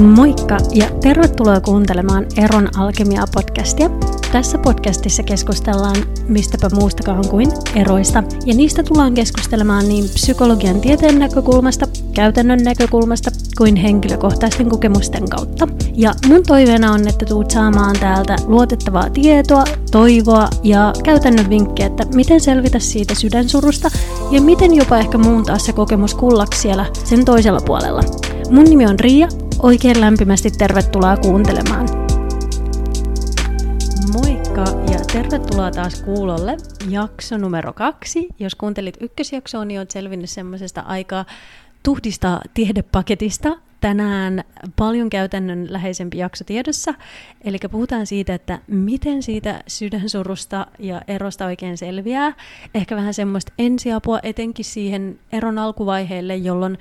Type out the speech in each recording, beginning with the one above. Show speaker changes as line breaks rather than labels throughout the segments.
Moikka ja tervetuloa kuuntelemaan Eron Alkemia-podcastia. Tässä podcastissa keskustellaan mistäpä muustakaan kuin eroista, ja niistä tullaan keskustelemaan niin psykologian tieteen näkökulmasta, käytännön näkökulmasta kuin henkilökohtaisten kokemusten kautta. Ja mun toiveena on, että tuut saamaan täältä luotettavaa tietoa, toivoa ja käytännön vinkkejä, että miten selvitä siitä sydänsurusta ja miten jopa ehkä muuntaa se kokemus kullaksi siellä sen toisella puolella. Mun nimi on Riia Oikein lämpimästi tervetuloa kuuntelemaan. Moikka ja tervetuloa taas kuulolle. Jakso numero kaksi. Jos kuuntelit ykkösjaksoa, niin olet selvinnyt semmoisesta aika tuhdista tiedepaketista. Tänään paljon käytännön läheisempi jakso tiedossa. Eli puhutaan siitä, että miten siitä sydänsurusta ja erosta oikein selviää. Ehkä vähän semmoista ensiapua etenkin siihen eron alkuvaiheelle, jolloin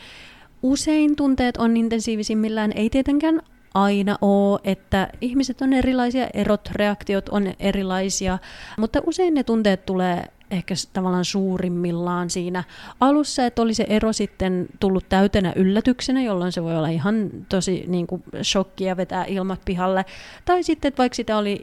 usein tunteet on intensiivisimmillään, ei tietenkään aina ole, että ihmiset on erilaisia, erot, reaktiot on erilaisia, mutta usein ne tunteet tulee ehkä tavallaan suurimmillaan siinä alussa, että oli se ero sitten tullut täytenä yllätyksenä, jolloin se voi olla ihan tosi niin kuin shokkia vetää ilmat pihalle. Tai sitten, että vaikka sitä oli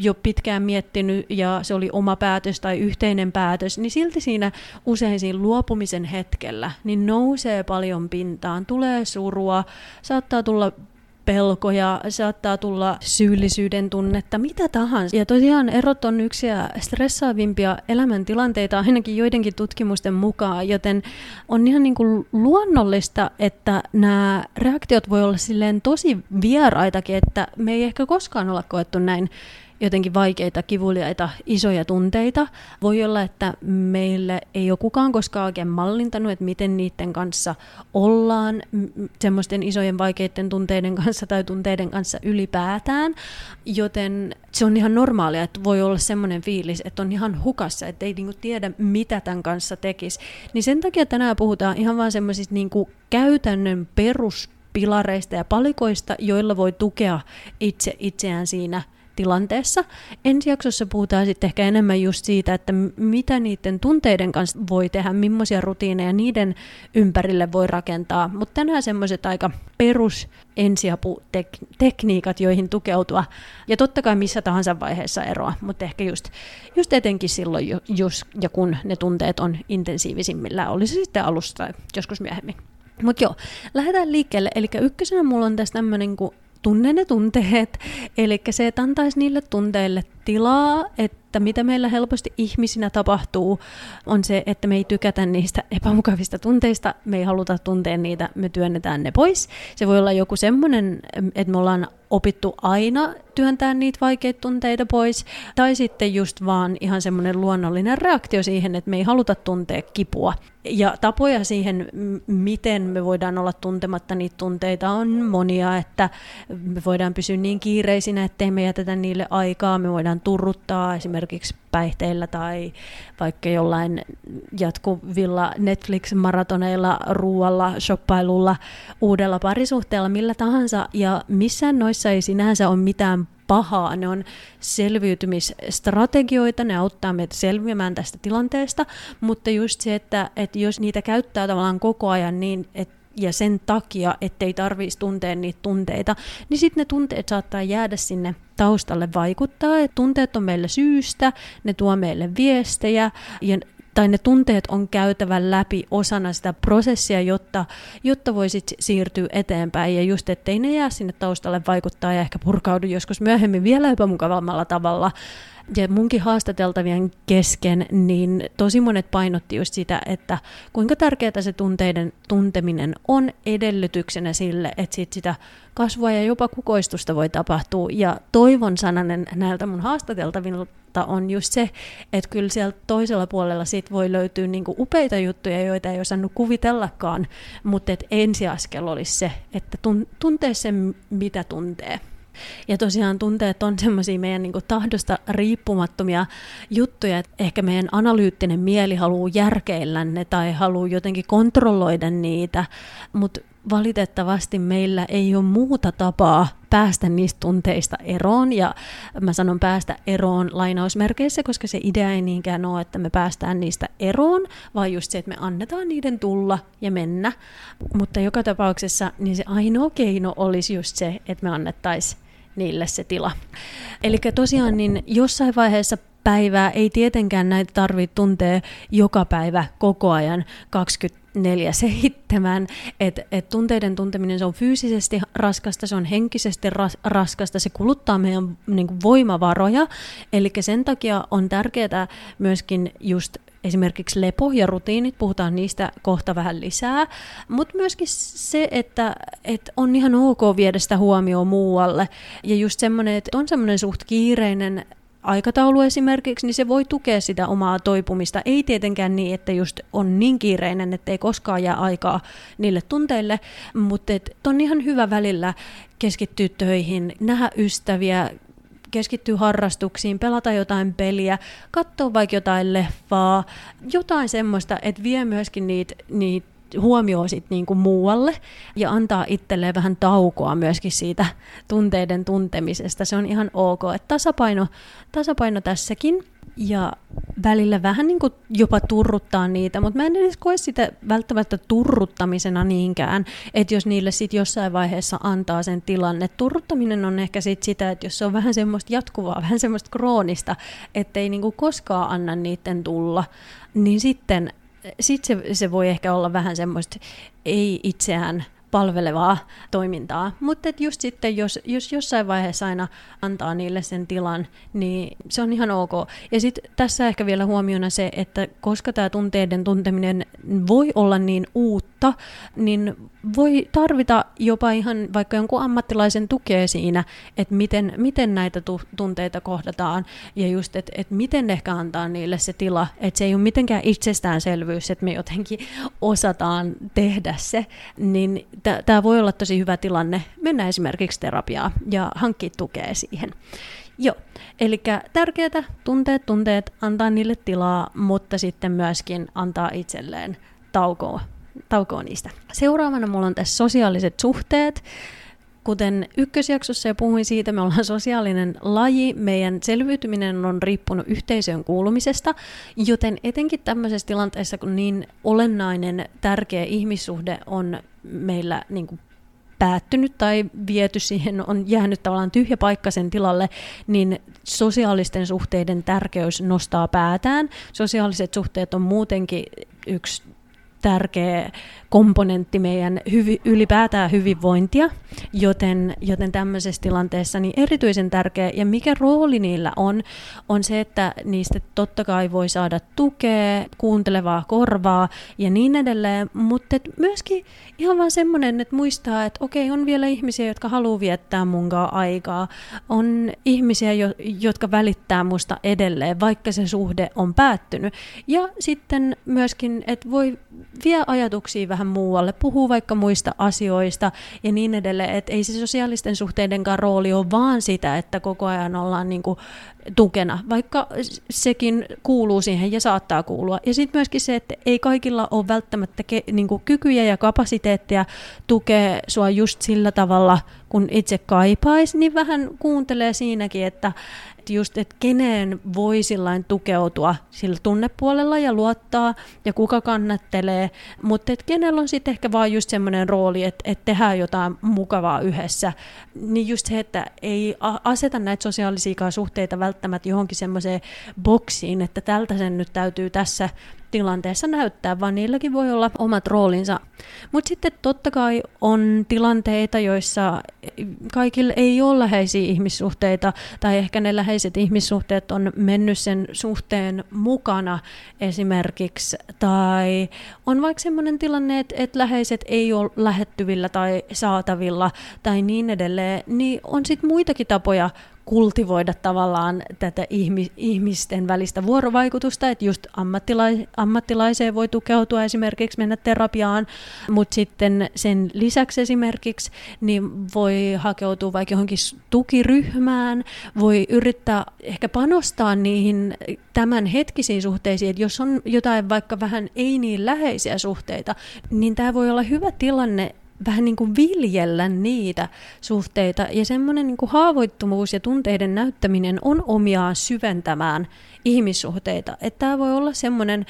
jo pitkään miettinyt ja se oli oma päätös tai yhteinen päätös, niin silti siinä usein siinä luopumisen hetkellä niin nousee paljon pintaan, tulee surua, saattaa tulla pelkoja, saattaa tulla syyllisyyden tunnetta, mitä tahansa. Ja tosiaan erot on yksi stressaavimpia elämäntilanteita ainakin joidenkin tutkimusten mukaan, joten on ihan niin kuin luonnollista, että nämä reaktiot voi olla silleen tosi vieraitakin, että me ei ehkä koskaan olla koettu näin jotenkin vaikeita, kivuliaita, isoja tunteita. Voi olla, että meille ei ole kukaan koskaan oikein mallintanut, että miten niiden kanssa ollaan, semmoisten isojen vaikeiden tunteiden kanssa tai tunteiden kanssa ylipäätään. Joten se on ihan normaalia, että voi olla semmoinen fiilis, että on ihan hukassa, että ei niinku tiedä, mitä tämän kanssa tekisi. Niin sen takia tänään puhutaan ihan vaan semmoisista niinku käytännön peruspilareista ja palikoista, joilla voi tukea itse itseään siinä tilanteessa. Ensi jaksossa puhutaan sitten ehkä enemmän just siitä, että mitä niiden tunteiden kanssa voi tehdä, millaisia rutiineja niiden ympärille voi rakentaa. Mutta tänään semmoiset aika perus ensiaputekniikat, joihin tukeutua. Ja totta kai missä tahansa vaiheessa eroa, mutta ehkä just, just etenkin silloin, jos ja kun ne tunteet on intensiivisimmillä, oli se sitten alusta tai joskus myöhemmin. Mutta joo, lähdetään liikkeelle. Eli ykkösenä mulla on tässä tämmöinen kuin tunne ne tunteet, eli se, että antaisi niille tunteille tilaa, että mitä meillä helposti ihmisinä tapahtuu, on se, että me ei tykätä niistä epämukavista tunteista, me ei haluta tuntea niitä, me työnnetään ne pois. Se voi olla joku semmoinen, että me ollaan opittu aina työntää niitä vaikeita tunteita pois, tai sitten just vaan ihan semmoinen luonnollinen reaktio siihen, että me ei haluta tuntea kipua. Ja tapoja siihen, miten me voidaan olla tuntematta niitä tunteita, on monia, että me voidaan pysyä niin kiireisinä, ettei me jätetä niille aikaa, me voidaan turruttaa esimerkiksi päihteillä tai vaikka jollain jatkuvilla Netflix-maratoneilla, ruualla, shoppailulla, uudella parisuhteella, millä tahansa. Ja missään noissa ei sinänsä ole mitään pahaa, ne on selviytymisstrategioita, ne auttaa meitä selviämään tästä tilanteesta, mutta just se, että, että jos niitä käyttää tavallaan koko ajan niin, että ja sen takia, ettei tarvitsisi tuntea niitä tunteita, niin sitten ne tunteet saattaa jäädä sinne taustalle vaikuttaa. Et tunteet on meillä syystä, ne tuo meille viestejä ja tai ne tunteet on käytävä läpi osana sitä prosessia, jotta, jotta voisit siirtyä eteenpäin ja just ettei ne jää sinne taustalle vaikuttaa ja ehkä purkaudu joskus myöhemmin vielä epämukavammalla tavalla ja munkin haastateltavien kesken, niin tosi monet painotti just sitä, että kuinka tärkeää se tunteiden tunteminen on edellytyksenä sille, että sit sitä kasvua ja jopa kukoistusta voi tapahtua. Ja toivon sananen näiltä mun haastateltavilta on just se, että kyllä siellä toisella puolella sit voi löytyä niinku upeita juttuja, joita ei osannut kuvitellakaan, mutta et ensiaskel olisi se, että tuntee sen, mitä tuntee. Ja tosiaan tunteet on semmoisia meidän niin kuin tahdosta riippumattomia juttuja, että ehkä meidän analyyttinen mieli haluaa järkeillä ne tai haluaa jotenkin kontrolloida niitä, mutta valitettavasti meillä ei ole muuta tapaa päästä niistä tunteista eroon, ja mä sanon päästä eroon lainausmerkeissä, koska se idea ei niinkään ole, että me päästään niistä eroon, vaan just se, että me annetaan niiden tulla ja mennä. Mutta joka tapauksessa niin se ainoa keino olisi just se, että me annettaisiin niille se tila. Eli tosiaan niin jossain vaiheessa päivää ei tietenkään näitä tarvitse tuntea joka päivä koko ajan 24-7. Et, et tunteiden tunteminen se on fyysisesti raskasta, se on henkisesti ras, raskasta, se kuluttaa meidän niin kuin voimavaroja. Eli sen takia on tärkeää myöskin just esimerkiksi lepo puhutaan niistä kohta vähän lisää, mutta myöskin se, että, että on ihan ok viedä sitä huomioon muualle. Ja just semmoinen, että on semmoinen suht kiireinen aikataulu esimerkiksi, niin se voi tukea sitä omaa toipumista. Ei tietenkään niin, että just on niin kiireinen, että ei koskaan jää aikaa niille tunteille, mutta et on ihan hyvä välillä keskittyä töihin, nähdä ystäviä, keskittyä harrastuksiin, pelata jotain peliä, katsoa vaikka jotain leffaa, jotain semmoista, että vie myöskin niitä, niitä huomioon sit niinku muualle ja antaa itselleen vähän taukoa myöskin siitä tunteiden tuntemisesta. Se on ihan ok, että tasapaino, tasapaino tässäkin ja välillä vähän niin kuin jopa turruttaa niitä, mutta mä en edes koe sitä välttämättä turruttamisena niinkään, että jos niille sitten jossain vaiheessa antaa sen tilanne. Turruttaminen on ehkä sit sitä, että jos se on vähän semmoista jatkuvaa, vähän semmoista kroonista, ettei niin kuin koskaan anna niiden tulla, niin sitten sitten se, se voi ehkä olla vähän semmoista ei itseään palvelevaa toimintaa. Mutta just sitten, jos, jos jossain vaiheessa aina antaa niille sen tilan, niin se on ihan ok. Ja sitten tässä ehkä vielä huomiona se, että koska tämä tunteiden tunteminen voi olla niin uutta, niin voi tarvita jopa ihan vaikka jonkun ammattilaisen tukea siinä, että miten, miten näitä tu- tunteita kohdataan ja just, että et miten ehkä antaa niille se tila, että se ei ole mitenkään itsestäänselvyys, että me jotenkin osataan tehdä se, niin tämä voi olla tosi hyvä tilanne mennä esimerkiksi terapiaa ja hankkia tukea siihen. Joo, eli tärkeää tunteet, tunteet, antaa niille tilaa, mutta sitten myöskin antaa itselleen taukoa, taukoa niistä. Seuraavana mulla on tässä sosiaaliset suhteet. Kuten ykkösjaksossa jo puhuin siitä, me ollaan sosiaalinen laji, meidän selviytyminen on riippunut yhteisöön kuulumisesta, joten etenkin tämmöisessä tilanteessa, kun niin olennainen, tärkeä ihmissuhde on meillä niin kuin päättynyt tai viety siihen, on jäänyt tavallaan tyhjä paikka sen tilalle, niin sosiaalisten suhteiden tärkeys nostaa päätään. Sosiaaliset suhteet on muutenkin yksi tärkeä komponentti meidän hyvi, ylipäätään hyvinvointia, joten, joten tämmöisessä tilanteessa niin erityisen tärkeä, ja mikä rooli niillä on, on se, että niistä totta kai voi saada tukea, kuuntelevaa korvaa ja niin edelleen, mutta myöskin ihan vaan semmoinen, että muistaa, että okei, on vielä ihmisiä, jotka haluaa viettää munkaan aikaa, on ihmisiä, jo, jotka välittää musta edelleen, vaikka se suhde on päättynyt, ja sitten myöskin, että voi vie ajatuksia vähän muualle, puhuu vaikka muista asioista ja niin edelleen, että ei se sosiaalisten suhteidenkaan rooli ole vaan sitä, että koko ajan ollaan niin kuin tukena, vaikka sekin kuuluu siihen ja saattaa kuulua. Ja sitten myöskin se, että ei kaikilla ole välttämättä ke, niin kuin kykyjä ja kapasiteettia tukea sua just sillä tavalla, kun itse kaipaisi, niin vähän kuuntelee siinäkin, että, että just, että keneen voi sillain tukeutua sillä tunnepuolella ja luottaa ja kuka kannattelee, mutta että kenellä on sitten ehkä vaan just semmoinen rooli, että, että tehdään jotain mukavaa yhdessä, niin just se, että ei aseta näitä sosiaalisia suhteita välttämättä johonkin semmoiseen boksiin, että tältä sen nyt täytyy tässä tilanteessa näyttää, vaan niilläkin voi olla omat roolinsa. Mutta sitten totta kai on tilanteita, joissa kaikille ei ole läheisiä ihmissuhteita, tai ehkä ne läheiset ihmissuhteet on mennyt sen suhteen mukana esimerkiksi, tai on vaikka sellainen tilanne, että, että läheiset ei ole lähettyvillä tai saatavilla, tai niin edelleen, niin on sitten muitakin tapoja kultivoida tavallaan tätä ihmisten välistä vuorovaikutusta, että just ammattilais- ammattilaiseen voi tukeutua esimerkiksi mennä terapiaan, mutta sitten sen lisäksi esimerkiksi niin voi hakeutua vaikka johonkin tukiryhmään, voi yrittää ehkä panostaa niihin tämän hetkisiin suhteisiin, että jos on jotain vaikka vähän ei niin läheisiä suhteita, niin tämä voi olla hyvä tilanne vähän niin kuin viljellä niitä suhteita. Ja semmoinen niin kuin haavoittuvuus ja tunteiden näyttäminen on omiaan syventämään ihmissuhteita. Että tämä voi olla semmoinen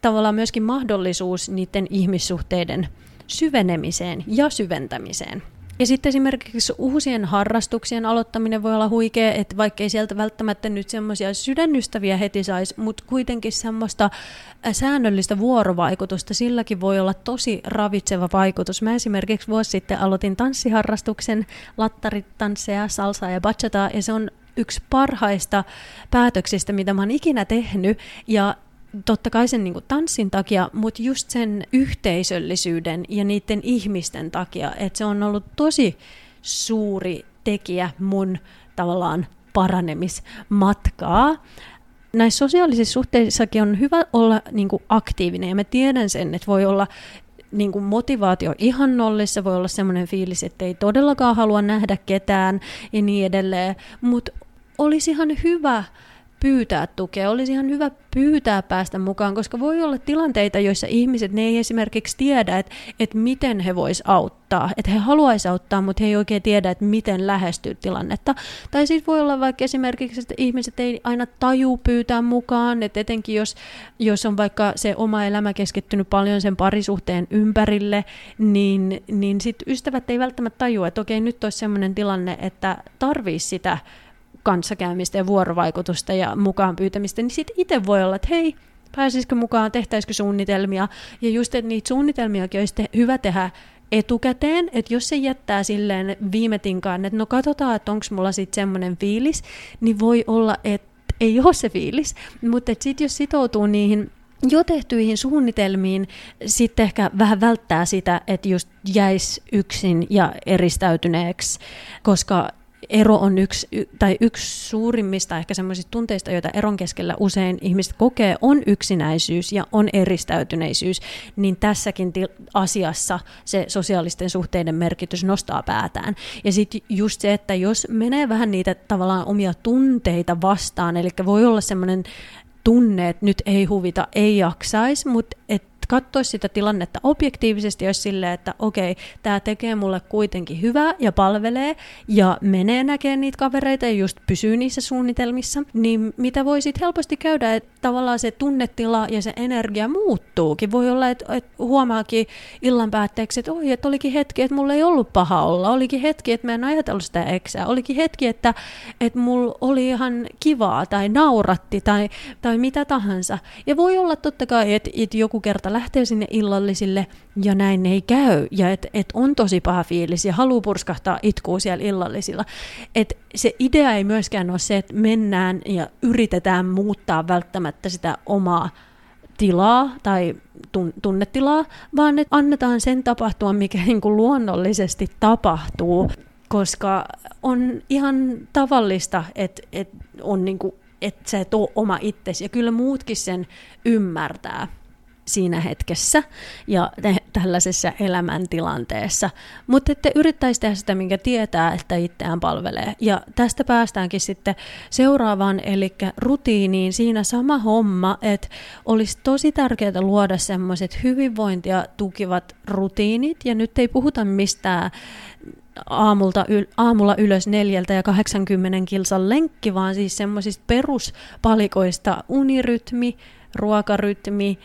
tavallaan myöskin mahdollisuus niiden ihmissuhteiden syvenemiseen ja syventämiseen. Ja sitten esimerkiksi uusien harrastuksien aloittaminen voi olla huikea, että vaikkei sieltä välttämättä nyt semmoisia sydänystäviä heti saisi, mutta kuitenkin semmoista säännöllistä vuorovaikutusta, silläkin voi olla tosi ravitseva vaikutus. Mä esimerkiksi vuosi sitten aloitin tanssiharrastuksen, lattaritansseja, salsaa ja bachataa, ja se on yksi parhaista päätöksistä, mitä mä oon ikinä tehnyt, ja totta kai sen niin kuin tanssin takia, mutta just sen yhteisöllisyyden ja niiden ihmisten takia, että se on ollut tosi suuri tekijä mun tavallaan paranemismatkaa. Näissä sosiaalisissa suhteissakin on hyvä olla niin kuin aktiivinen ja mä tiedän sen, että voi olla niin kuin motivaatio ihan nollissa, voi olla semmoinen fiilis, että ei todellakaan halua nähdä ketään ja niin edelleen, mutta olisi ihan hyvä pyytää tukea. Olisi ihan hyvä pyytää päästä mukaan, koska voi olla tilanteita, joissa ihmiset ne ei esimerkiksi tiedä, että, että miten he vois auttaa. Että he haluaisi auttaa, mutta he ei oikein tiedä, että miten lähestyä tilannetta. Tai sitten voi olla vaikka esimerkiksi, että ihmiset ei aina taju pyytää mukaan, että etenkin jos, jos on vaikka se oma elämä keskittynyt paljon sen parisuhteen ympärille, niin, niin sitten ystävät ei välttämättä tajua, että okei, nyt olisi sellainen tilanne, että tarvii sitä kanssakäymistä ja vuorovaikutusta ja mukaan pyytämistä, niin sitten itse voi olla, että hei, pääsisikö mukaan, tehtäisikö suunnitelmia. Ja just, että niitä suunnitelmiakin olisi te- hyvä tehdä etukäteen, että jos se jättää silleen viime tinkaan, että no katsotaan, että onko mulla sitten semmoinen fiilis, niin voi olla, että ei ole se fiilis, mutta sitten jos sitoutuu niihin jo tehtyihin suunnitelmiin sitten ehkä vähän välttää sitä, että just jäisi yksin ja eristäytyneeksi, koska ero on yksi, tai yksi suurimmista ehkä semmoisista tunteista, joita eron keskellä usein ihmiset kokee, on yksinäisyys ja on eristäytyneisyys, niin tässäkin asiassa se sosiaalisten suhteiden merkitys nostaa päätään. Ja sitten just se, että jos menee vähän niitä tavallaan omia tunteita vastaan, eli voi olla semmoinen tunne, että nyt ei huvita, ei jaksaisi, mutta et katsoisi sitä tilannetta objektiivisesti, jos silleen, että okei, tämä tekee mulle kuitenkin hyvää ja palvelee ja menee näkemään niitä kavereita ja just pysyy niissä suunnitelmissa, niin mitä voi sitten helposti käydä, että tavallaan se tunnetila ja se energia muuttuukin. Voi olla, että, että huomaakin illan päätteeksi, että oi, että olikin hetki, että mulla ei ollut paha olla, olikin hetki, että mä en ajatellut sitä eksää, olikin hetki, että, että mulla oli ihan kivaa tai nauratti tai, tai mitä tahansa. Ja voi olla totta kai, että, että joku kerta lähtee sinne illallisille ja näin ei käy. Ja että et on tosi paha fiilis ja haluaa purskahtaa itkuu siellä illallisilla. Et se idea ei myöskään ole se, että mennään ja yritetään muuttaa välttämättä sitä omaa tilaa tai tunnetilaa, vaan että annetaan sen tapahtua, mikä niin kuin luonnollisesti tapahtuu, koska on ihan tavallista, että, että on niin kuin, että sä et ole oma itsesi. Ja kyllä muutkin sen ymmärtää siinä hetkessä ja tällaisessa elämäntilanteessa. Mutta että yrittäisi tehdä sitä, minkä tietää, että itseään palvelee. Ja tästä päästäänkin sitten seuraavaan, eli rutiiniin. Siinä sama homma, että olisi tosi tärkeää luoda semmoiset hyvinvointia tukivat rutiinit. Ja nyt ei puhuta mistään aamulta, yl, aamulla ylös neljältä ja 80 kilsan lenkki, vaan siis semmoisista peruspalikoista unirytmi, ruokarytmi,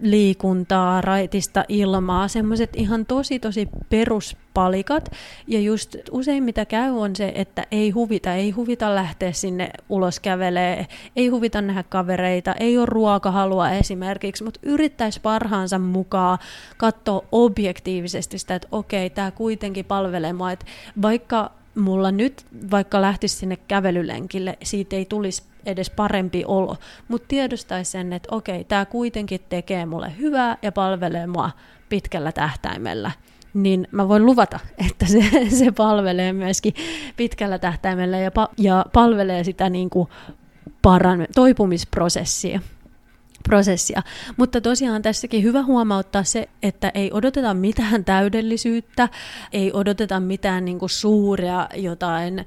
liikuntaa, raitista ilmaa, semmoiset ihan tosi tosi peruspalikat. Ja just usein mitä käy on se, että ei huvita, ei huvita lähteä sinne ulos kävelee, ei huvita nähdä kavereita, ei ole ruokahalua esimerkiksi, mutta yrittäisi parhaansa mukaan katsoa objektiivisesti sitä, että okei, tämä kuitenkin palvelee mua, että vaikka mulla nyt, vaikka lähtisi sinne kävelylenkille, siitä ei tulisi edes parempi olo, mutta tiedostaisi sen, että okei, tämä kuitenkin tekee mulle hyvää ja palvelee mua pitkällä tähtäimellä niin mä voin luvata, että se, se palvelee myöskin pitkällä tähtäimellä ja, pa, ja palvelee sitä niin kuin paran, toipumisprosessia. Prosessia. Mutta tosiaan tässäkin hyvä huomauttaa se, että ei odoteta mitään täydellisyyttä, ei odoteta mitään niin kuin suuria jotain ö,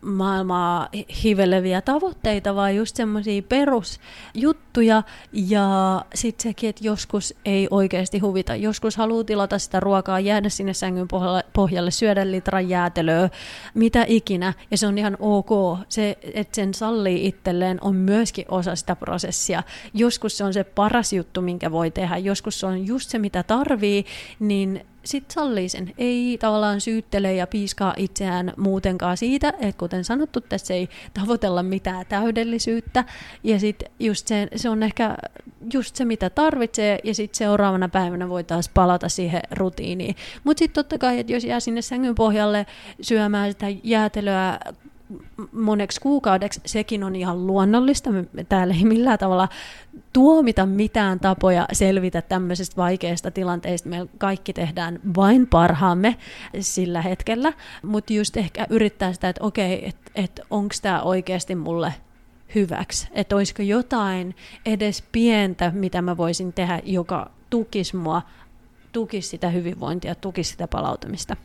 maailmaa hiveleviä tavoitteita, vaan just semmoisia perusjuttuja ja sitten sekin, että joskus ei oikeasti huvita. Joskus haluaa tilata sitä ruokaa, jäädä sinne sängyn pohjalle, syödä litran jäätelöä, mitä ikinä, ja se on ihan ok. Se, että sen sallii itselleen, on myöskin osa sitä prosessia joskus se on se paras juttu, minkä voi tehdä, joskus se on just se, mitä tarvii, niin sitten sallii sen. Ei tavallaan syyttele ja piiskaa itseään muutenkaan siitä, että kuten sanottu, tässä ei tavoitella mitään täydellisyyttä. Ja sitten just se, se on ehkä just se, mitä tarvitsee, ja sitten seuraavana päivänä voi taas palata siihen rutiiniin. Mutta sitten totta kai, että jos jää sinne sängyn pohjalle syömään sitä jäätelöä moneksi kuukaudeksi, sekin on ihan luonnollista. Me täällä ei millään tavalla tuomita mitään tapoja selvitä tämmöisestä vaikeasta tilanteesta. Me kaikki tehdään vain parhaamme sillä hetkellä, mutta just ehkä yrittää sitä, että okei, että et onko tämä oikeasti mulle hyväksi, että olisiko jotain edes pientä, mitä mä voisin tehdä, joka tukisi mua, tukisi sitä hyvinvointia, tukisi sitä palautumista.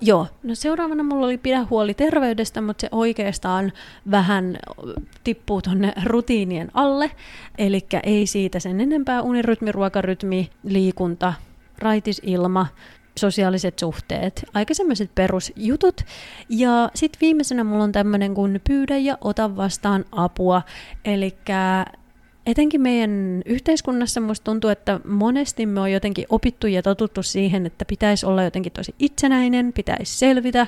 Joo, no seuraavana mulla oli pidä huoli terveydestä, mutta se oikeastaan vähän tippuu tuonne rutiinien alle. Eli ei siitä sen enempää unirytmi, ruokarytmi, liikunta, raitisilma, sosiaaliset suhteet, aika semmoiset perusjutut. Ja sitten viimeisenä mulla on tämmöinen kuin pyydä ja ota vastaan apua. Eli etenkin meidän yhteiskunnassa musta tuntuu, että monesti me on jotenkin opittu ja totuttu siihen, että pitäisi olla jotenkin tosi itsenäinen, pitäisi selvitä,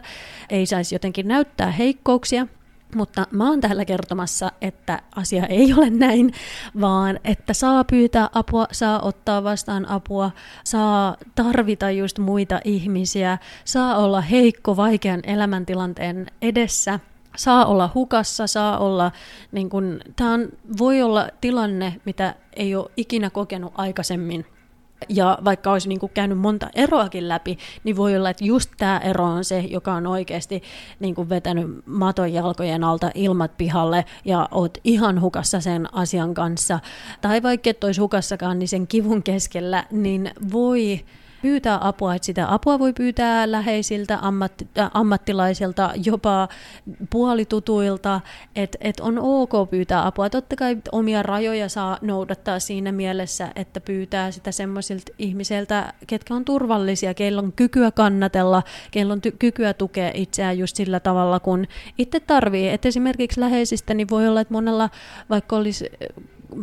ei saisi jotenkin näyttää heikkouksia. Mutta mä oon täällä kertomassa, että asia ei ole näin, vaan että saa pyytää apua, saa ottaa vastaan apua, saa tarvita just muita ihmisiä, saa olla heikko vaikean elämäntilanteen edessä – saa olla hukassa, saa olla, niin kun, tämä voi olla tilanne, mitä ei ole ikinä kokenut aikaisemmin. Ja vaikka olisi niin käynyt monta eroakin läpi, niin voi olla, että just tämä ero on se, joka on oikeasti niin vetänyt maton jalkojen alta ilmat pihalle ja oot ihan hukassa sen asian kanssa. Tai vaikka et olisi hukassakaan, niin sen kivun keskellä, niin voi pyytää apua, että sitä apua voi pyytää läheisiltä, ammatti, äh, ammattilaisilta, jopa puolitutuilta, että et on ok pyytää apua. Totta kai omia rajoja saa noudattaa siinä mielessä, että pyytää sitä semmoisilta ihmisiltä, ketkä on turvallisia, keillä on kykyä kannatella, keillä on ty- kykyä tukea itseään just sillä tavalla, kun itse tarvii. Et esimerkiksi läheisistä niin voi olla, että monella vaikka olisi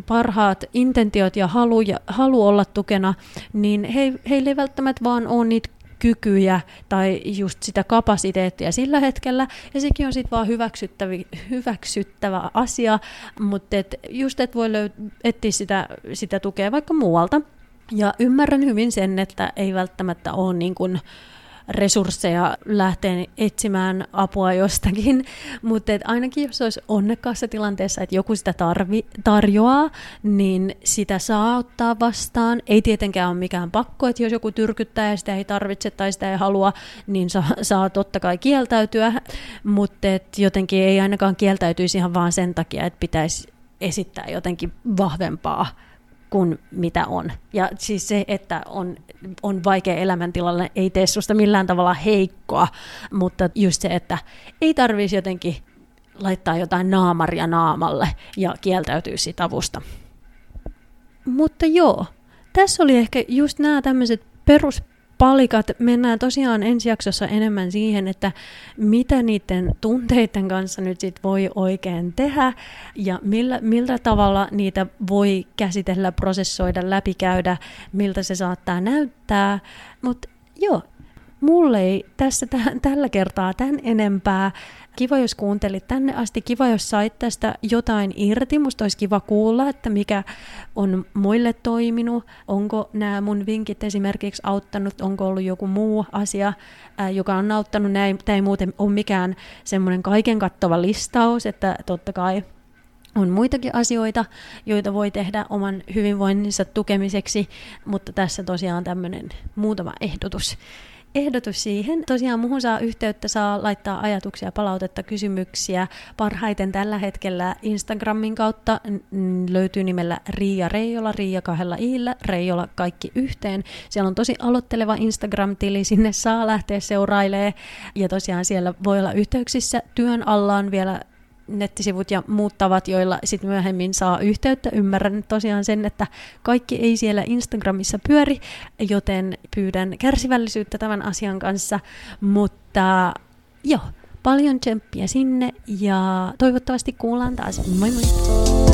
parhaat intentiot ja halu, ja halu olla tukena, niin he, heille ei välttämättä vaan ole niitä kykyjä tai just sitä kapasiteettia sillä hetkellä, ja sekin on sitten vaan hyväksyttävä asia, mutta et just et voi löy- etsiä sitä, sitä tukea vaikka muualta. Ja ymmärrän hyvin sen, että ei välttämättä ole niin kuin, resursseja lähteä etsimään apua jostakin, mutta ainakin jos olisi onnekkaassa tilanteessa, että joku sitä tarvi, tarjoaa, niin sitä saa ottaa vastaan. Ei tietenkään ole mikään pakko, että jos joku tyrkyttää ja sitä ei tarvitse tai sitä ei halua, niin saa, saa totta kai kieltäytyä, mutta jotenkin ei ainakaan kieltäytyisi ihan vaan sen takia, että pitäisi esittää jotenkin vahvempaa kuin mitä on. Ja siis se, että on, on vaikea elämäntilanne, ei tee susta millään tavalla heikkoa, mutta just se, että ei tarvitsisi jotenkin laittaa jotain naamaria naamalle ja kieltäytyä siitä avusta. Mutta joo, tässä oli ehkä just nämä tämmöiset perus palikat. Mennään tosiaan ensi jaksossa enemmän siihen, että mitä niiden tunteiden kanssa nyt sit voi oikein tehdä ja millä, millä tavalla niitä voi käsitellä, prosessoida, läpikäydä, miltä se saattaa näyttää. Mutta joo, mulle ei tässä t- tällä kertaa tämän enempää. Kiva, jos kuuntelit tänne asti. Kiva, jos sait tästä jotain irti. Musta olisi kiva kuulla, että mikä on muille toiminut. Onko nämä mun vinkit esimerkiksi auttanut? Onko ollut joku muu asia, ää, joka on auttanut? Tämä ei muuten ole mikään semmoinen kaiken kattava listaus, että totta kai on muitakin asioita, joita voi tehdä oman hyvinvoinninsa tukemiseksi, mutta tässä tosiaan tämmöinen muutama ehdotus. Ehdotus siihen. Tosiaan muuhun saa yhteyttä, saa laittaa ajatuksia, palautetta, kysymyksiä. Parhaiten tällä hetkellä Instagramin kautta löytyy nimellä Riia Reijola, Riia kahdella iillä, Reijola kaikki yhteen. Siellä on tosi aloitteleva Instagram-tili, sinne saa lähteä seurailemaan. Ja tosiaan siellä voi olla yhteyksissä työn allaan vielä nettisivut ja muut tavat, joilla sitten myöhemmin saa yhteyttä. Ymmärrän tosiaan sen, että kaikki ei siellä Instagramissa pyöri, joten pyydän kärsivällisyyttä tämän asian kanssa, mutta joo, paljon tsemppiä sinne ja toivottavasti kuullaan taas. Moi moi!